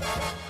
you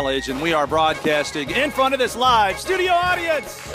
and we are broadcasting in front of this live studio audience.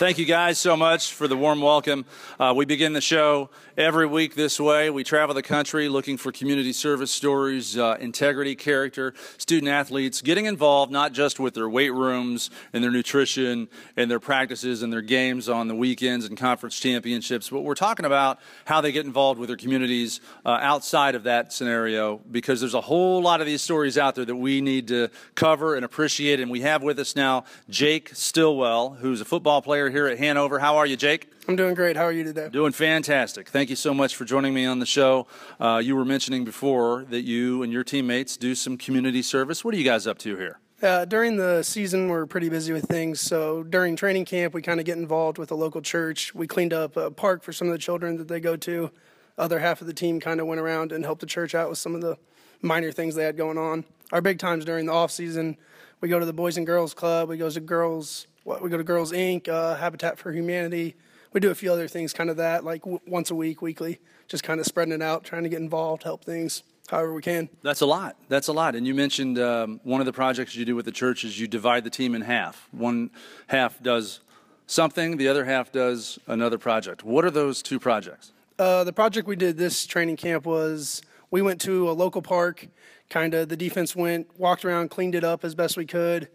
Thank you guys so much for the warm welcome. Uh, we begin the show every week this way. We travel the country looking for community service stories, uh, integrity, character, student athletes getting involved not just with their weight rooms and their nutrition and their practices and their games on the weekends and conference championships, but we're talking about how they get involved with their communities uh, outside of that scenario because there's a whole lot of these stories out there that we need to cover and appreciate. And we have with us now Jake Stilwell, who's a football player here at Hanover. How are you, Jake? I'm doing great. How are you today? Doing fantastic. Thank you so much for joining me on the show. Uh, you were mentioning before that you and your teammates do some community service. What are you guys up to here? Uh, during the season, we're pretty busy with things. So during training camp, we kind of get involved with a local church. We cleaned up a park for some of the children that they go to. Other half of the team kind of went around and helped the church out with some of the minor things they had going on. Our big times during the off season, we go to the Boys and Girls Club. We go to Girls what, we go to Girls Inc., uh, Habitat for Humanity. We do a few other things, kind of that, like w- once a week, weekly, just kind of spreading it out, trying to get involved, help things however we can. That's a lot. That's a lot. And you mentioned um, one of the projects you do with the church is you divide the team in half. One half does something, the other half does another project. What are those two projects? Uh, the project we did this training camp was we went to a local park. Kind of the defense went, walked around, cleaned it up as best we could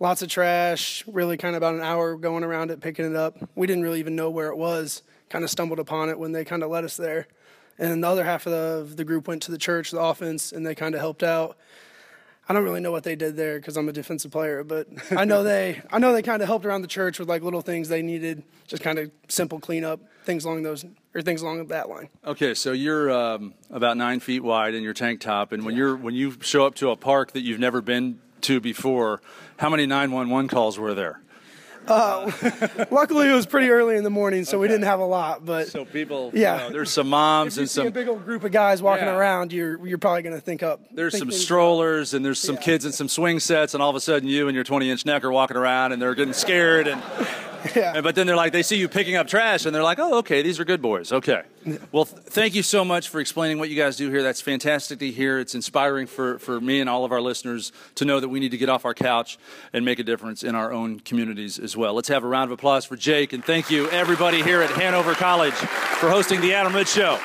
lots of trash, really kind of about an hour going around it, picking it up. We didn't really even know where it was, kind of stumbled upon it when they kind of led us there. And the other half of the, the group went to the church, the offense, and they kind of helped out. I don't really know what they did there because I'm a defensive player, but I know they I know they kind of helped around the church with like little things they needed, just kind of simple cleanup things along those or things along that line. Okay, so you're um, about nine feet wide in your tank top, and when you're when you show up to a park that you've never been to before, how many 911 calls were there? Uh, luckily, it was pretty early in the morning, so okay. we didn't have a lot. But so people, yeah, you know, there's some moms and some a big old group of guys walking yeah. around. You're you're probably going to think up. There's some strollers and there's some yeah. kids in some swing sets, and all of a sudden you and your 20 inch neck are walking around, and they're getting scared and yeah. But then they're like, they see you picking up trash, and they're like, oh, okay, these are good boys. Okay. Well, th- thank you so much for explaining what you guys do here. That's fantastic to hear. It's inspiring for, for me and all of our listeners to know that we need to get off our couch and make a difference in our own communities as well. Let's have a round of applause for Jake, and thank you, everybody here at Hanover College, for hosting the Adam Ritz Show.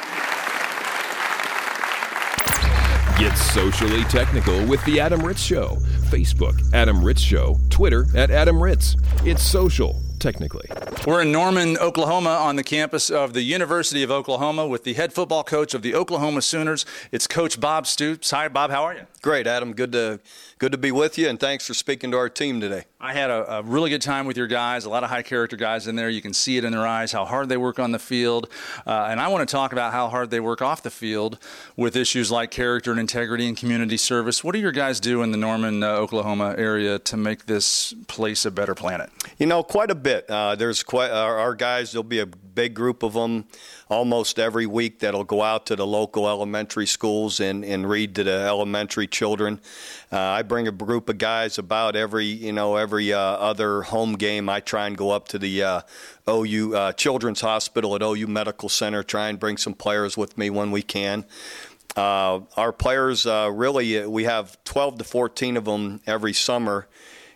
Get socially technical with the Adam Ritz Show. Facebook, Adam Ritz Show. Twitter, at Adam Ritz. It's social technically. We're in Norman, Oklahoma, on the campus of the University of Oklahoma with the head football coach of the Oklahoma Sooners. It's Coach Bob Stoops. Hi, Bob. How are you? Great, Adam. Good to good to be with you, and thanks for speaking to our team today. I had a, a, really good time with your guys. A lot of high character guys in there. You can see it in their eyes how hard they work on the field, uh, and I want to talk about how hard they work off the field with issues like character and integrity and community service. What do your guys do in the Norman, uh, Oklahoma area to make this place a better planet? You know, quite a bit. Uh, there's quite our, our guys. There'll be a big group of them almost every week that'll go out to the local elementary schools and, and read to the elementary children. Uh, I bring a group of guys about every you know every uh, other home game. I try and go up to the uh, OU uh, Children's Hospital at OU Medical Center. Try and bring some players with me when we can. Uh, our players uh, really we have 12 to 14 of them every summer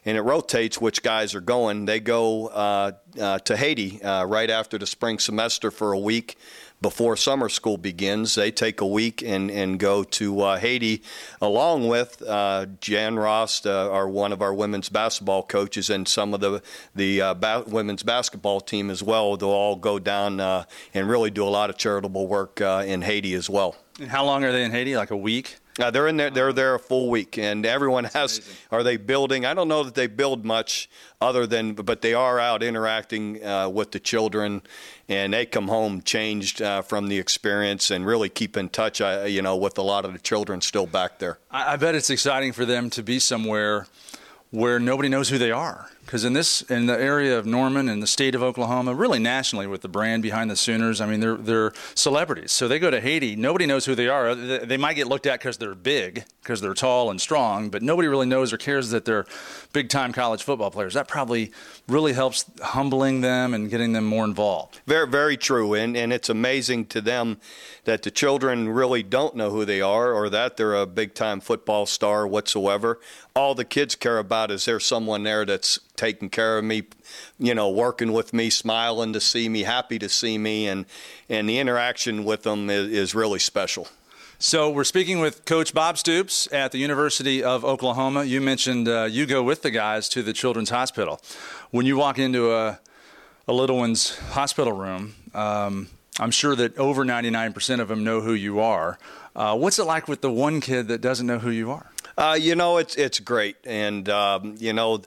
and it rotates which guys are going. They go uh, uh, to Haiti uh, right after the spring semester for a week before summer school begins. They take a week and, and go to uh, Haiti, along with uh, Jan Ross, uh, our one of our women's basketball coaches, and some of the the uh, ba- women's basketball team as well. They'll all go down uh, and really do a lot of charitable work uh, in Haiti as well. And how long are they in Haiti? Like a week? Uh, they're in there. They're there a full week, and everyone has. amazing. Are they building? I don't know that they build much, other than, but they are out interacting uh, with the children, and they come home changed uh, from the experience, and really keep in touch. Uh, you know, with a lot of the children still back there. I, I bet it's exciting for them to be somewhere where nobody knows who they are. Because in this, in the area of Norman and the state of Oklahoma, really nationally with the brand behind the Sooners, I mean they're they're celebrities. So they go to Haiti, nobody knows who they are. They might get looked at because they're big, because they're tall and strong, but nobody really knows or cares that they're big time college football players. That probably really helps humbling them and getting them more involved. Very, very true, and and it's amazing to them that the children really don't know who they are or that they're a big time football star whatsoever. All the kids care about is there's someone there that's taking care of me, you know, working with me, smiling to see me, happy to see me, and and the interaction with them is, is really special. So we're speaking with Coach Bob Stoops at the University of Oklahoma. You mentioned uh, you go with the guys to the Children's Hospital. When you walk into a, a little one's hospital room, um, I'm sure that over 99% of them know who you are. Uh, what's it like with the one kid that doesn't know who you are? Uh, you know, it's it's great, and um, you know,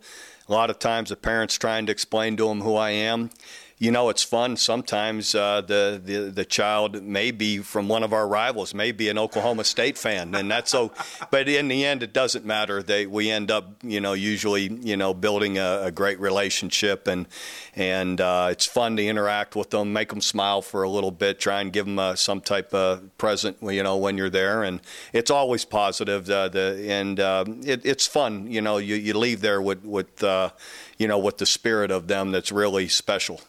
a lot of times the parents trying to explain to them who I am. You know, it's fun. Sometimes uh, the, the the child may be from one of our rivals, may be an Oklahoma State fan, and that's so. But in the end, it doesn't matter. They we end up, you know, usually, you know, building a, a great relationship, and and uh, it's fun to interact with them, make them smile for a little bit, try and give them uh, some type of present, you know, when you're there, and it's always positive. Uh, the and um, it, it's fun. You know, you, you leave there with with uh, you know with the spirit of them that's really special.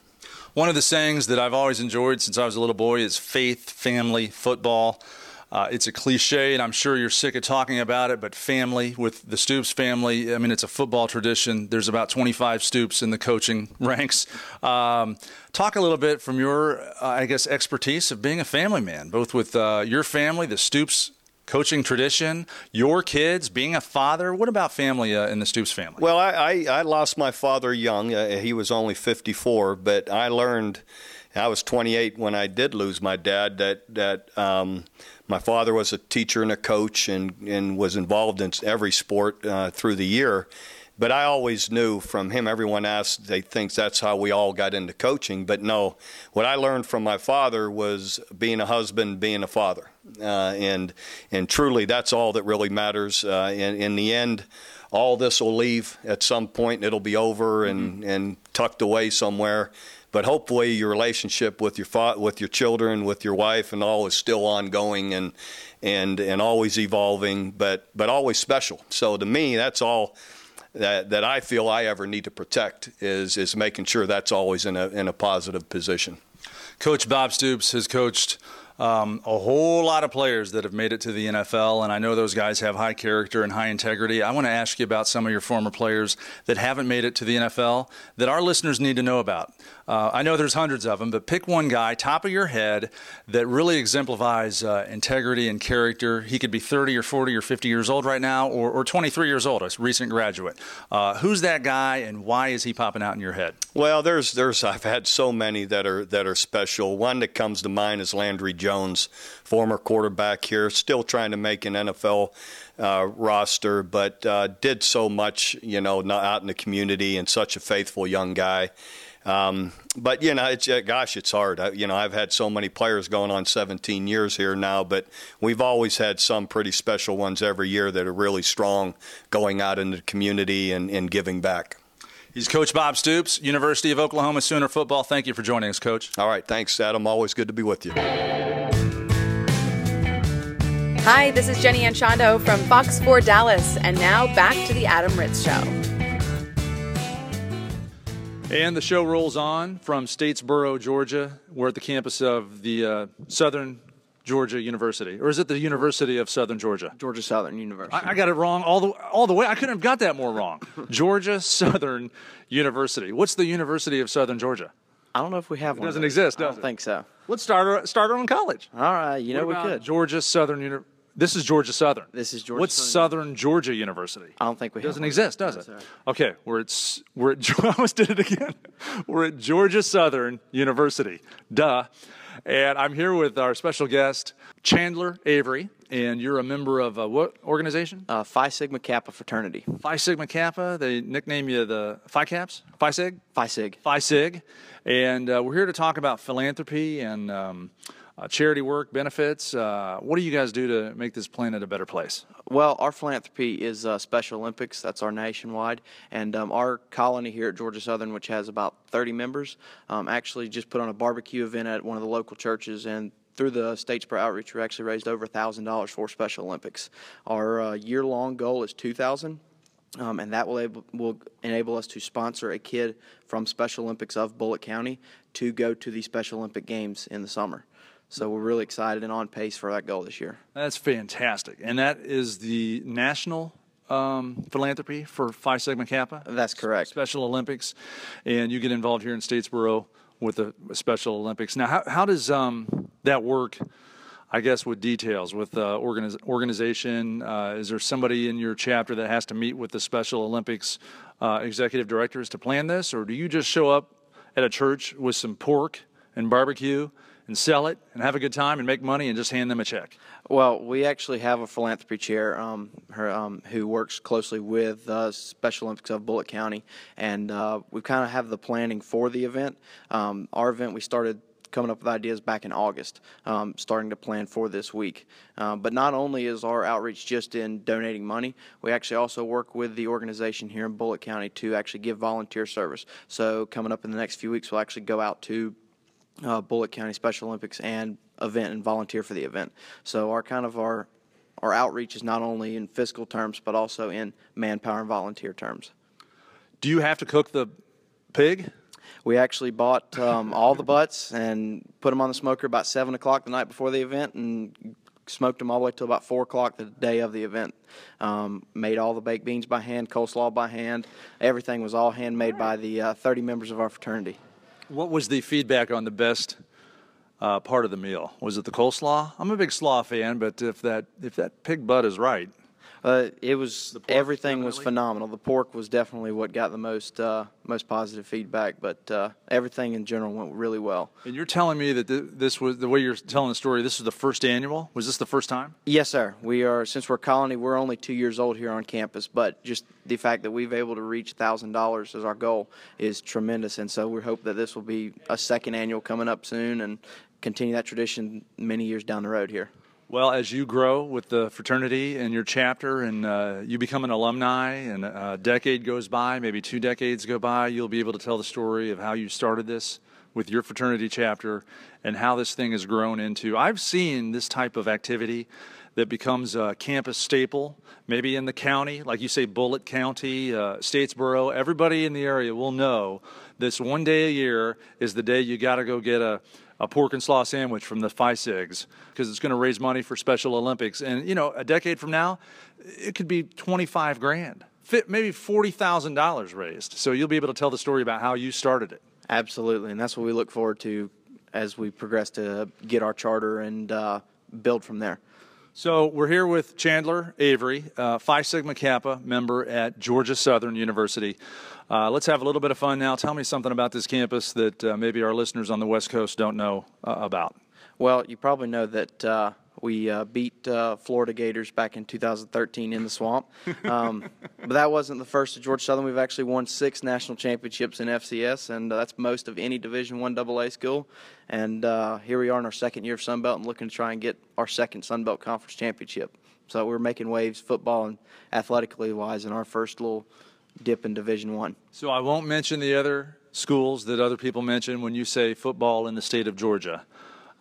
One of the sayings that I've always enjoyed since I was a little boy is faith, family, football. Uh, it's a cliche, and I'm sure you're sick of talking about it, but family with the Stoops family, I mean, it's a football tradition. There's about 25 Stoops in the coaching ranks. Um, talk a little bit from your, uh, I guess, expertise of being a family man, both with uh, your family, the Stoops coaching tradition, your kids, being a father. What about family uh, in the Stoops family? Well, I, I, I lost my father young. Uh, he was only 54, but I learned. I was 28 when I did lose my dad. That that um, my father was a teacher and a coach, and and was involved in every sport uh, through the year. But I always knew from him. Everyone asks, they thinks that's how we all got into coaching. But no, what I learned from my father was being a husband, being a father, uh, and and truly that's all that really matters. Uh, in, in the end, all this will leave at some point. It'll be over and and tucked away somewhere. But hopefully, your relationship with your fa- with your children, with your wife, and all is still ongoing and and and always evolving, but but always special. So to me, that's all that, that I feel I ever need to protect is is making sure that's always in a in a positive position. Coach Bob Stoops has coached um, a whole lot of players that have made it to the NFL, and I know those guys have high character and high integrity. I want to ask you about some of your former players that haven't made it to the NFL that our listeners need to know about. Uh, I know there's hundreds of them, but pick one guy, top of your head, that really exemplifies uh, integrity and character. He could be 30 or 40 or 50 years old right now, or, or 23 years old, a recent graduate. Uh, who's that guy, and why is he popping out in your head? Well, there's there's I've had so many that are that are special. One that comes to mind is Landry Jones, former quarterback here, still trying to make an NFL uh, roster, but uh, did so much, you know, not out in the community and such a faithful young guy. Um, but you know, it's uh, gosh, it's hard. I, you know, I've had so many players going on 17 years here now, but we've always had some pretty special ones every year that are really strong, going out in the community and, and giving back. He's Coach Bob Stoops, University of Oklahoma Sooner football. Thank you for joining us, Coach. All right, thanks, Adam. Always good to be with you. Hi, this is Jenny Anchondo from Fox 4 Dallas, and now back to the Adam Ritz Show. And the show rolls on from Statesboro, Georgia. We're at the campus of the uh, Southern Georgia University, or is it the University of Southern Georgia? Georgia Southern University. I, I got it wrong all the all the way. I couldn't have got that more wrong. Georgia Southern University. What's the University of Southern Georgia? I don't know if we have It one. doesn't exist, I don't it? think so. Let's start our, start our own college. All right, you know What we could. Georgia Southern University. This is Georgia Southern. This is Georgia What's Southern Southern Georgia University? I don't think we have doesn't exist, does it? Okay, we're at we're at I almost did it again. We're at Georgia Southern University. Duh. And I'm here with our special guest, Chandler Avery, and you're a member of uh, what organization? Uh, Phi Sigma Kappa fraternity. Phi Sigma Kappa. They nickname you the Phi Caps? Phi Sig? Phi Sig. Phi Sig. And uh, we're here to talk about philanthropy and um, uh, charity work, benefits. Uh, what do you guys do to make this planet a better place? Well, our philanthropy is uh, Special Olympics. That's our nationwide. And um, our colony here at Georgia Southern, which has about 30 members, um, actually just put on a barbecue event at one of the local churches. And through the Statesboro outreach, we actually raised over $1,000 for Special Olympics. Our uh, year long goal is 2000 um, and that will, able, will enable us to sponsor a kid from Special Olympics of Bulloch County to go to the Special Olympic Games in the summer. So we're really excited and on pace for that goal this year. That's fantastic. And that is the national um, philanthropy for Phi Sigma Kappa? That's correct. Special Olympics. And you get involved here in Statesboro with the Special Olympics. Now, how, how does um, that work? I guess with details with uh, organiz- organization. Uh, is there somebody in your chapter that has to meet with the Special Olympics uh, executive directors to plan this, or do you just show up at a church with some pork and barbecue and sell it and have a good time and make money and just hand them a check? Well, we actually have a philanthropy chair um, her, um, who works closely with uh, Special Olympics of Bulloch County, and uh, we kind of have the planning for the event. Um, our event we started coming up with ideas back in August, um, starting to plan for this week. Uh, but not only is our outreach just in donating money, we actually also work with the organization here in Bulloch County to actually give volunteer service. So coming up in the next few weeks, we'll actually go out to uh, Bulloch County Special Olympics and event and volunteer for the event. So our kind of our our outreach is not only in fiscal terms but also in manpower and volunteer terms. Do you have to cook the pig? We actually bought um, all the butts and put them on the smoker about seven o'clock the night before the event and smoked them all the way till about four o'clock the day of the event. Um, made all the baked beans by hand, coleslaw by hand. Everything was all handmade by the uh, 30 members of our fraternity. What was the feedback on the best uh, part of the meal? Was it the coleslaw? I'm a big slaw fan, but if that if that pig butt is right, uh, it was everything was phenomenal. The pork was definitely what got the most uh, most positive feedback, but uh, everything in general went really well. And you're telling me that th- this was the way you're telling the story. This is the first annual. Was this the first time? Yes, sir. We are since we're a colony. We're only two years old here on campus, but just the fact that we've able to reach thousand dollars as our goal is tremendous, and so we hope that this will be a second annual coming up soon and continue that tradition many years down the road here. Well, as you grow with the fraternity and your chapter, and uh, you become an alumni, and a decade goes by, maybe two decades go by, you'll be able to tell the story of how you started this with your fraternity chapter and how this thing has grown into. I've seen this type of activity that becomes a campus staple, maybe in the county, like you say, Bulloch County, uh, Statesboro. Everybody in the area will know this one day a year is the day you got to go get a a pork and slaw sandwich from the Phi Sigs because it's going to raise money for Special Olympics. And, you know, a decade from now, it could be 25 grand, maybe $40,000 raised. So you'll be able to tell the story about how you started it. Absolutely. And that's what we look forward to as we progress to get our charter and uh, build from there. So we're here with Chandler Avery, uh, Phi Sigma Kappa member at Georgia Southern University. Uh, let's have a little bit of fun now. Tell me something about this campus that uh, maybe our listeners on the West Coast don't know uh, about. Well, you probably know that uh, we uh, beat uh, Florida Gators back in 2013 in the swamp. Um, but that wasn't the first of Georgia Southern. We've actually won six national championships in FCS, and that's most of any Division One AA school. And here we are in our second year of Sun Belt and looking to try and get our second Sun Belt Conference championship. So we're making waves football and athletically wise in our first little dip in Division One. So I won't mention the other schools that other people mention when you say football in the state of Georgia.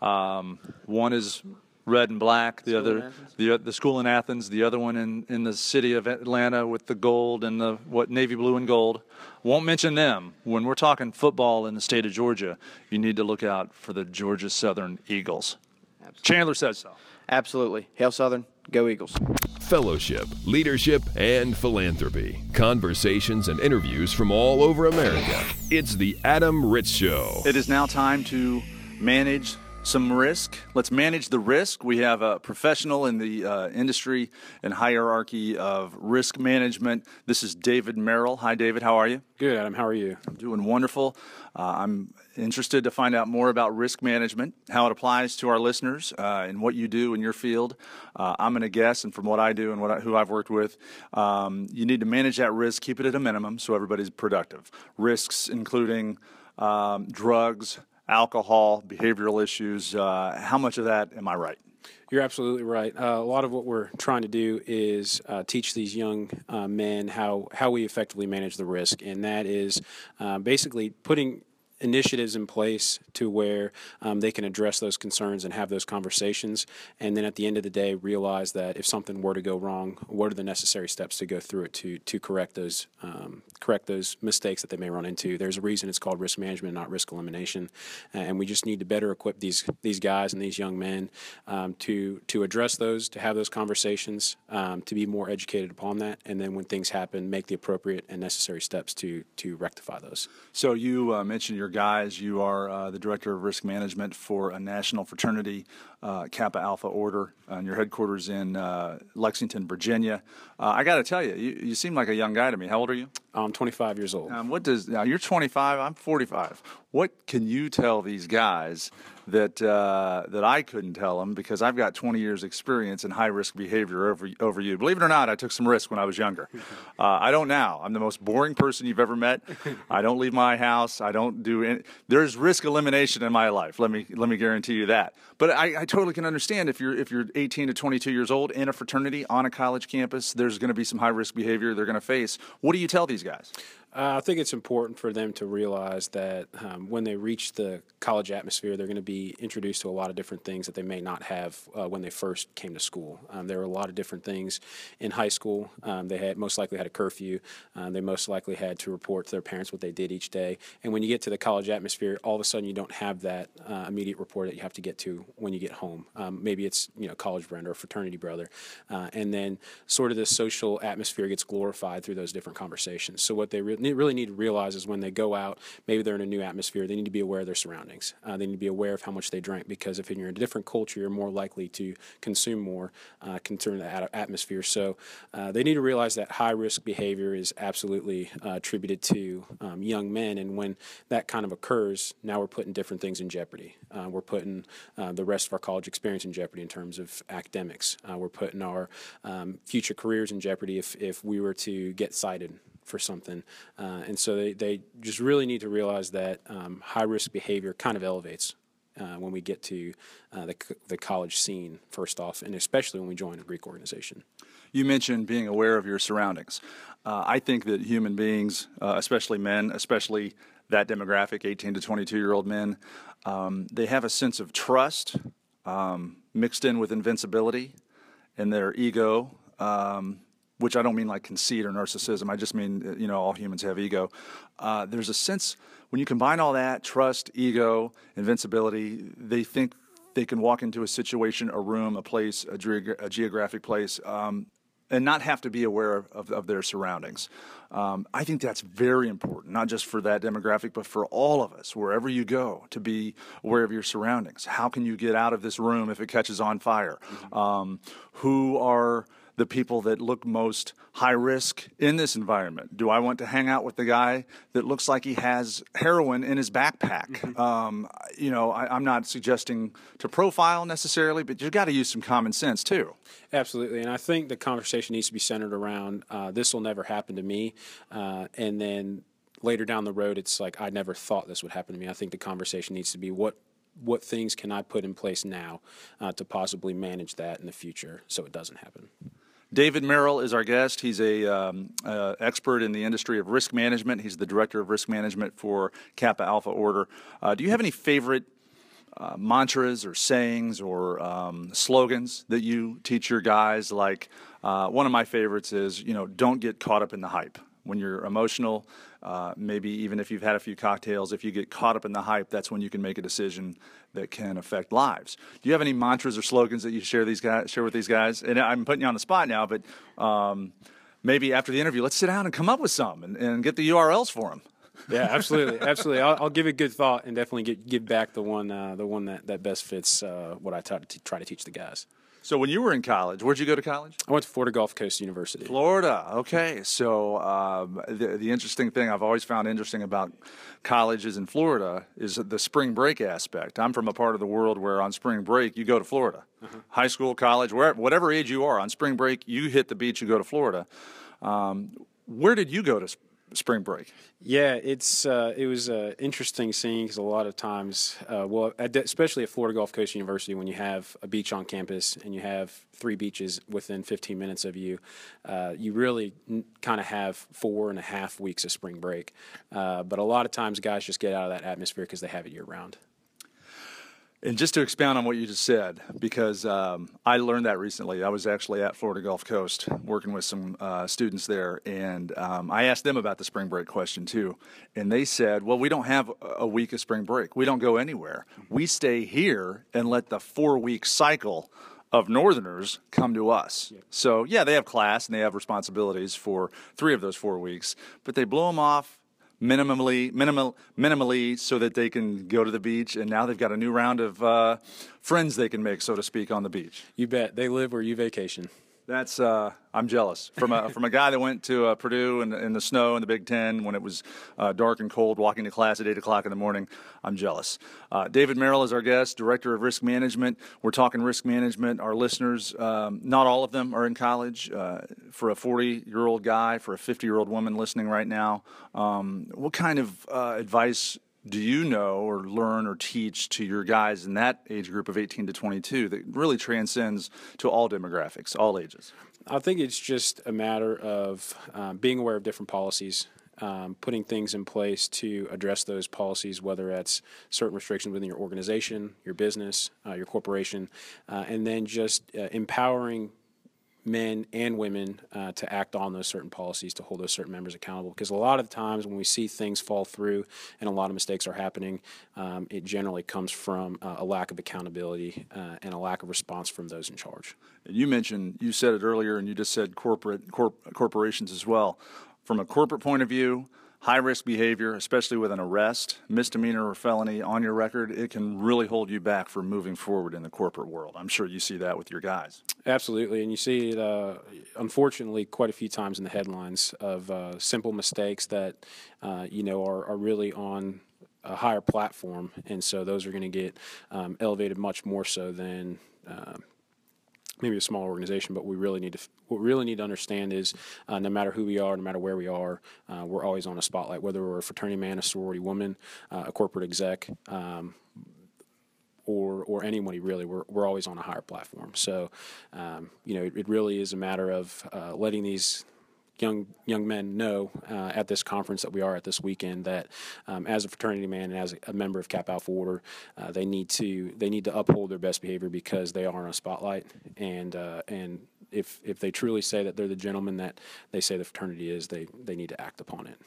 Um, one is red and black. The school other, the the school in Athens. The other one in in the city of Atlanta with the gold and the what navy blue and gold. Won't mention them when we're talking football in the state of Georgia. You need to look out for the Georgia Southern Eagles. Absolutely. Chandler says so. Absolutely. Hail Southern. Go Eagles. Fellowship, leadership, and philanthropy. Conversations and interviews from all over America. It's the Adam Ritz Show. It is now time to manage some risk. Let's manage the risk. We have a professional in the uh, industry and hierarchy of risk management. This is David Merrill. Hi, David. How are you? Good, Adam. How are you? I'm doing wonderful. Uh, I'm interested to find out more about risk management, how it applies to our listeners, uh, and what you do in your field. Uh, I'm going to guess, and from what I do and what I, who I've worked with, um, you need to manage that risk, keep it at a minimum, so everybody's productive. Risks including um, drugs alcohol, behavioral issues. Uh, how much of that am I right? You're absolutely right. Uh, a lot of what we're trying to do is uh, teach these young uh, men how, how we effectively manage the risk, and that is uh, basically putting initiatives in place to where um, they can address those concerns and have those conversations. And then at the end of the day, realize that if something were to go wrong, what are the necessary steps to go through it to to correct those um, correct those mistakes that they may run into. There's a reason it's called risk management, not risk elimination. And we just need to better equip these these guys and these young men um, to to address those, to have those conversations, um, to be more educated upon that, and then when things happen, make the appropriate and necessary steps to to rectify those. So you uh, mentioned your your guys. You are uh, the director of risk management for a national fraternity, uh, Kappa Alpha Order, and your headquarters in uh, Lexington, Virginia. Uh, I got to tell you, you, you seem like a young guy to me. How old are you? I'm 25 years old. Um, what does now? You're 25. I'm 45. What can you tell these guys that uh, that I couldn't tell them because I've got 20 years experience in high risk behavior over over you. Believe it or not, I took some risk when I was younger. Uh, I don't now. I'm the most boring person you've ever met. I don't leave my house. I don't do any. There's risk elimination in my life. Let me let me guarantee you that. But I, I totally can understand if you're if you're 18 to 22 years old in a fraternity on a college campus, there's going to be some high risk behavior they're going to face. What do you tell these guys? Uh, I think it's important for them to realize that um, when they reach the college atmosphere, they're going to be introduced to a lot of different things that they may not have uh, when they first came to school. Um, there were a lot of different things in high school. Um, they had most likely had a curfew. Um, they most likely had to report to their parents what they did each day. And when you get to the college atmosphere, all of a sudden you don't have that uh, immediate report that you have to get to when you get home. Um, maybe it's you know college friend or fraternity brother, uh, and then sort of the social atmosphere gets glorified through those different conversations. So what they really really need to realize is when they go out, maybe they're in a new atmosphere, they need to be aware of their surroundings. Uh, they need to be aware of how much they drink because if you're in a different culture, you're more likely to consume more, uh, consume the atmosphere. So uh, they need to realize that high risk behavior is absolutely uh, attributed to um, young men. And when that kind of occurs, now we're putting different things in jeopardy. Uh, we're putting uh, the rest of our college experience in jeopardy in terms of academics. we're putting our um, future careers in jeopardy if, if we were to get cited for something. Uh, and so they, they just really need to realize that um, high risk behavior kind of elevates uh, when we get to uh, the, the college scene, first off, and especially when we join a Greek organization. You mentioned being aware of your surroundings. Uh, I think that human beings, uh, especially men, especially that demographic, 18 to 22 year old men, um, they have a sense of trust um, mixed in with invincibility and their ego. Um, which I don't mean like conceit or narcissism. I just mean, uh, you know, all humans have ego. Uh, there's a sense when you combine all that trust, ego, invincibility, they think they can walk into a situation, a room, a place, a, a geographic place, um, and not have to be aware of, of, of their surroundings. Um, I think that's very important, not just for that demographic, but for all of us, wherever you go, to be aware of your surroundings. How can you get out of this room if it catches on fire? Mm-hmm. Um, who are the people that look most high risk in this environment? Do I want to hang out with the guy that looks like he has heroin in his backpack? Mm-hmm. Um, you know, I, am not suggesting to profile necessarily, but you've got to use some common sense too. Absolutely, and I think the conversation needs to be centered around uh, this will never happen to me, uh, and then later down the road, it's like I never thought this would happen to me. I think the conversation needs to be what what things can I put in place now uh, to possibly manage that in the future so it doesn't happen. David Merrill is our guest. He's a um, uh, expert in the industry of risk management. He's the director of risk management for Kappa Alpha Order. Uh, do you have any favorite uh, mantras or sayings or um, slogans that you teach your guys? Like uh, one of my favorites is, you know, don't get caught up in the hype. When you're emotional, uh, maybe even if you've had a few cocktails, if you get caught up in the hype, that's when you can make a decision that can affect lives. Do you have any mantras or slogans that you share these guys share with these guys? And I'm putting you on the spot now, but um, maybe after the interview, let's sit down and come up with some and, and get the URLs for them. Yeah, absolutely, absolutely. I'll, I'll, give it good thought and definitely get, give back the one uh, the one that, that best fits uh, what I try to, t- try to teach the guys. So when you were in college, where'd you go to college? I went to Florida Gulf Coast University. Florida. Okay. So um, the the interesting thing I've always found interesting about colleges in Florida is the spring break aspect. I'm from a part of the world where on spring break you go to Florida, uh-huh. high school, college, wherever, whatever age you are. On spring break, you hit the beach, you go to Florida. Um, where did you go to spring break? Yeah, it's uh, it was uh, interesting seeing because a lot of times, uh, well, especially at Florida Gulf Coast University, when you have a beach on campus and you have three beaches within 15 minutes of you, uh, you really n- kind of have four and a half weeks of spring break. Uh, but a lot of times, guys just get out of that atmosphere because they have it year round. And just to expound on what you just said, because um, I learned that recently. I was actually at Florida Gulf Coast working with some uh, students there, and um, I asked them about the spring break question too. And they said, Well, we don't have a week of spring break, we don't go anywhere. We stay here and let the four week cycle of Northerners come to us. So, yeah, they have class and they have responsibilities for three of those four weeks, but they blow them off minimally, minimal, minimally, so that they can go to the beach. And now they've got a new round of uh, friends they can make, so to speak, on the beach. You bet. They live where you vacation. That's uh, I'm jealous from a from a guy that went to uh, Purdue in, in, the snow in the Big Ten when it was uh, dark and cold, walking to class at eight o'clock in the morning. I'm jealous. Uh, David Merrill is our guest, director of risk management. We're talking risk management. Our listeners, um, not all of them are in college. Uh, for a 40 year old guy, for a 50 year old woman listening right now, um, what kind of uh, advice do you know or learn or teach to your guys in that age group of 18 to 22 that really transcends to all demographics, all ages? I think it's just a matter of um, being aware of different policies, um, putting things in place to address those policies, whether that's certain restrictions within your organization, your business, uh, your corporation, uh, and then just uh, empowering men and women uh, to act on those certain policies to hold those certain members accountable. Because a lot of times when we see things fall through and a lot of mistakes are happening, um, it generally comes from uh, a lack of accountability uh, and a lack of response from those in charge. And you mentioned, you said it earlier, and you just said corporate corp- corporations as well. From a corporate point of view, high risk behavior, especially with an arrest, misdemeanor, or felony on your record, it can really hold you back from moving forward in the corporate world. I'm sure you see that with your guys. Absolutely, and you see it, uh, unfortunately, quite a few times in the headlines of uh, simple mistakes that uh, you know are, are really on a higher platform, and so those are going to get um, elevated much more so than uh, maybe a small organization, but we really need to what we really need to understand is uh, no matter who we are, no matter where we are, uh, we're always on a spotlight. Whether we're a fraternity man, a sorority woman, uh, a corporate exec. Um, or, or anybody really, we're, we're always on a higher platform. So, um, you know, it, it, really is a matter of uh, letting these young young men know uh, at this conference that we are at this weekend that um, as a fraternity man and as a, member of Kappa Alpha Order, uh, they need to they need to uphold their best behavior because they are on a spotlight and uh, and if if they truly say that they're the gentleman that they say the fraternity is, they they need to act upon it.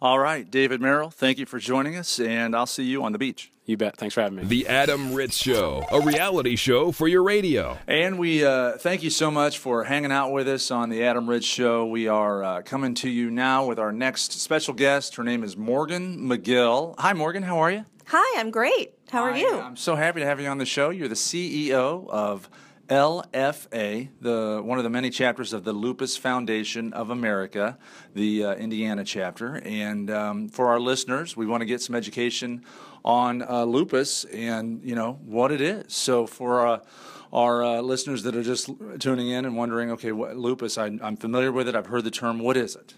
All right, David Merrill, thank you for joining us, and I'll see you on the beach. You bet. Thanks for having me. The Adam Ritz Show, a reality show for your radio. And we uh, thank you so much for hanging out with us on the Adam Ritz Show. We are uh, coming to you now with our next special guest. Her name is Morgan McGill. Hi, Morgan. How are you? Hi, I'm great. How are I, you? I'm so happy to have you on the show. You're the CEO of LFA, the one of the many chapters of the Lupus Foundation of America, the uh, Indiana chapter. And um, for our listeners, we want to get some education on uh, lupus and you know what it is. So for uh, our uh, listeners that are just tuning in and wondering, okay, what, lupus? I, I'm familiar with it. I've heard the term. What is it?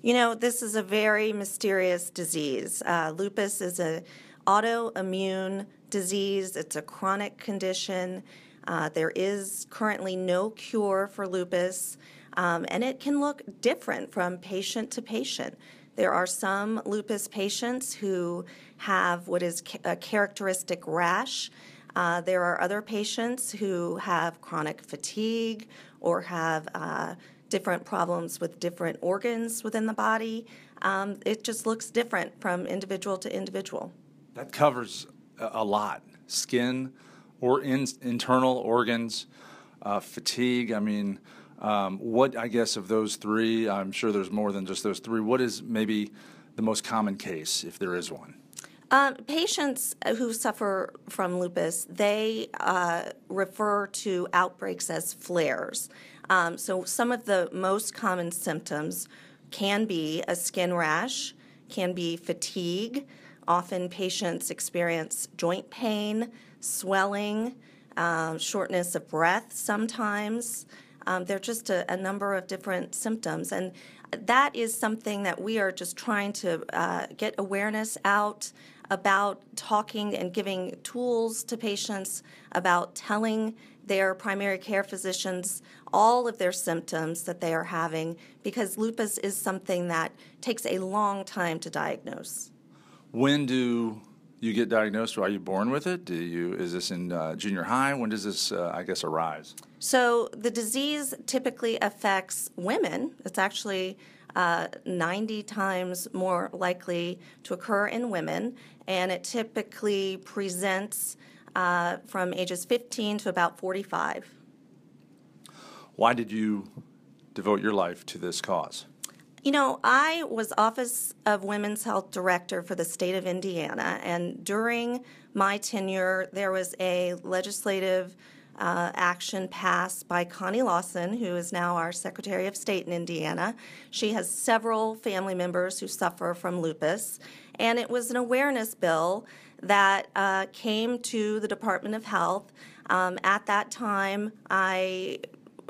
You know, this is a very mysterious disease. Uh, lupus is a autoimmune disease. It's a chronic condition. Uh, there is currently no cure for lupus, um, and it can look different from patient to patient. There are some lupus patients who have what is a characteristic rash. Uh, there are other patients who have chronic fatigue or have uh, different problems with different organs within the body. Um, it just looks different from individual to individual. That covers a lot skin, or in, internal organs, uh, fatigue. I mean, um, what I guess of those three, I'm sure there's more than just those three. What is maybe the most common case, if there is one? Um, patients who suffer from lupus, they uh, refer to outbreaks as flares. Um, so some of the most common symptoms can be a skin rash, can be fatigue. Often patients experience joint pain, swelling, uh, shortness of breath sometimes. Um, there are just a, a, number of different symptoms. And that is something that we are just trying to uh, get awareness out about talking and giving tools to patients about telling their primary care physicians all of their symptoms that they are having because lupus is something that takes a long time to diagnose. When do you get diagnosed? Are you born with it? Do you? Is this in uh, junior high? When does this, uh, I guess, arise? So the disease typically affects women. It's actually uh, 90 times more likely to occur in women, and it typically presents uh, from ages 15 to about 45. Why did you devote your life to this cause? You know, I was Office of Women's Health Director for the state of Indiana, and during my tenure, there was a legislative uh, action passed by Connie Lawson, who is now our Secretary of State in Indiana. She has several family members who suffer from lupus, and it was an awareness bill that uh, came to the Department of Health. Um, at that time, I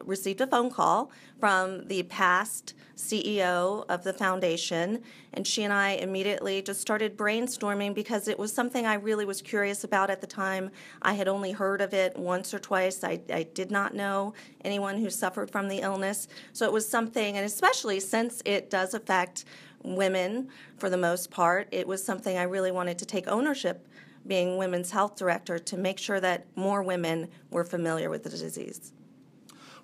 received a phone call from the past CEO of the foundation, and she and I immediately just started brainstorming because it was something I really was curious about at the time. I had only heard of it once or twice. I, I did not know anyone who suffered from the illness. So it was something, and especially since it does affect women for the most part, it was something I really wanted to take ownership being women's health director to make sure that more women were familiar with the disease.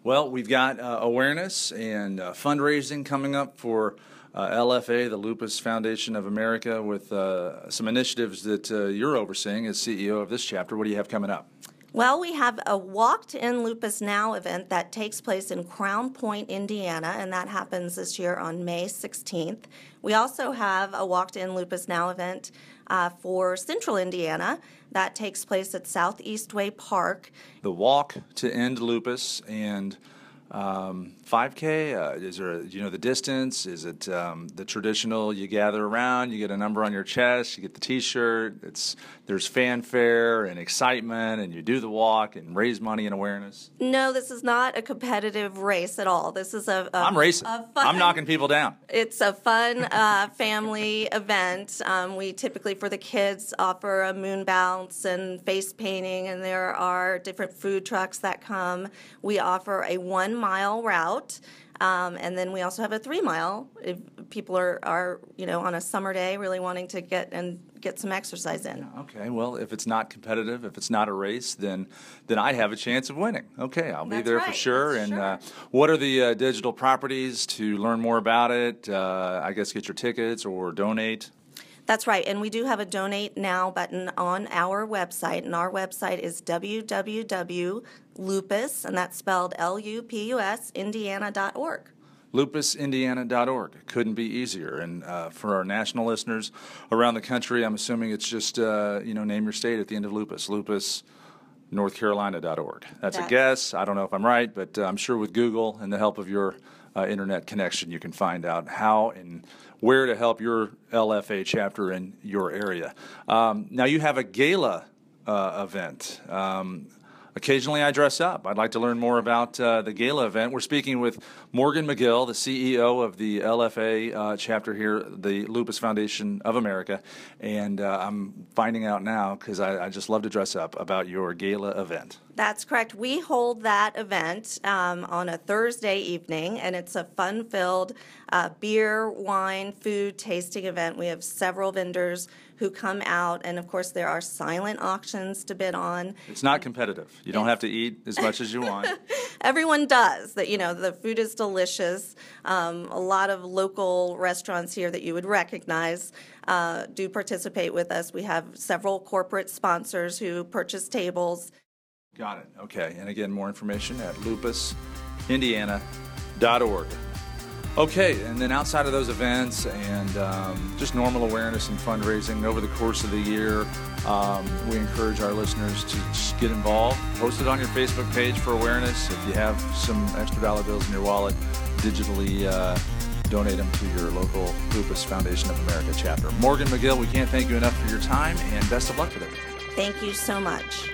Well, we've got uh, awareness and uh, fundraising coming up for uh, LFA, the Lupus Foundation of America, with uh, some initiatives that uh, you're overseeing as CEO of this chapter. What do you have coming up? Well, we have a Walk to End Lupus Now event that takes place in Crown Point, Indiana, and that happens this year on May 16th. We also have a Walk to End Lupus Now event uh, for Central Indiana that takes place at Southeast Way Park. The walk to end lupus and um, 5K? Uh, is there, a, you know, the distance? Is it um, the traditional? You gather around, you get a number on your chest, you get the T-shirt. It's there's fanfare and excitement, and you do the walk and raise money and awareness. No, this is not a competitive race at all. This is a. a I'm racing. A fun, I'm knocking people down. It's a fun uh, family event. Um, we typically for the kids offer a moon bounce and face painting, and there are different food trucks that come. We offer a one mile route. Um, and then we also have a three mile if people are, are you know on a summer day really wanting to get and get some exercise in. Okay, well if it's not competitive, if it's not a race, then then I have a chance of winning. Okay, I'll That's be there right. for sure. That's and sure. Uh, what are the uh, digital properties to learn more about it? Uh, I guess get your tickets or donate. That's right. And we do have a donate now button on our website. And our website is www.lupus, and that's spelled L U P U S, indiana.org. lupusindiana.org. Couldn't be easier. And uh, for our national listeners around the country, I'm assuming it's just, uh, you know, name your state at the end of lupus. Lupus. NorthCarolina.org. That's That- a guess. I don't know if I'm right, but uh, I'm sure with Google and the help of your uh, internet connection, you can find out how and where to help your LFA chapter in your area. Um, now, you have a gala uh, event. Um, Occasionally, I dress up. I'd like to learn more about uh, the gala event. We're speaking with Morgan McGill, the CEO of the LFA uh, chapter here, the Lupus Foundation of America. And uh, I'm finding out now, because I, I just love to dress up, about your gala event. That's correct. We hold that event um, on a Thursday evening, and it's a fun filled uh, beer, wine, food tasting event. We have several vendors who come out, and of course, there are silent auctions to bid on. It's not competitive. You don't have to eat as much as you want. Everyone does that. You know, the food is delicious. Um, a lot of local restaurants here that you would recognize uh, do participate with us. We have several corporate sponsors who purchase tables. Got it. Okay. And again, more information at lupusindiana.org. Okay, and then outside of those events and um, just normal awareness and fundraising over the course of the year, um, we encourage our listeners to get involved. Post it on your Facebook page for awareness. If you have some extra dollar bills in your wallet, digitally uh, donate them to your local Lupus Foundation of America chapter. Morgan McGill, we can't thank you enough for your time and best of luck with everything. Thank you so much.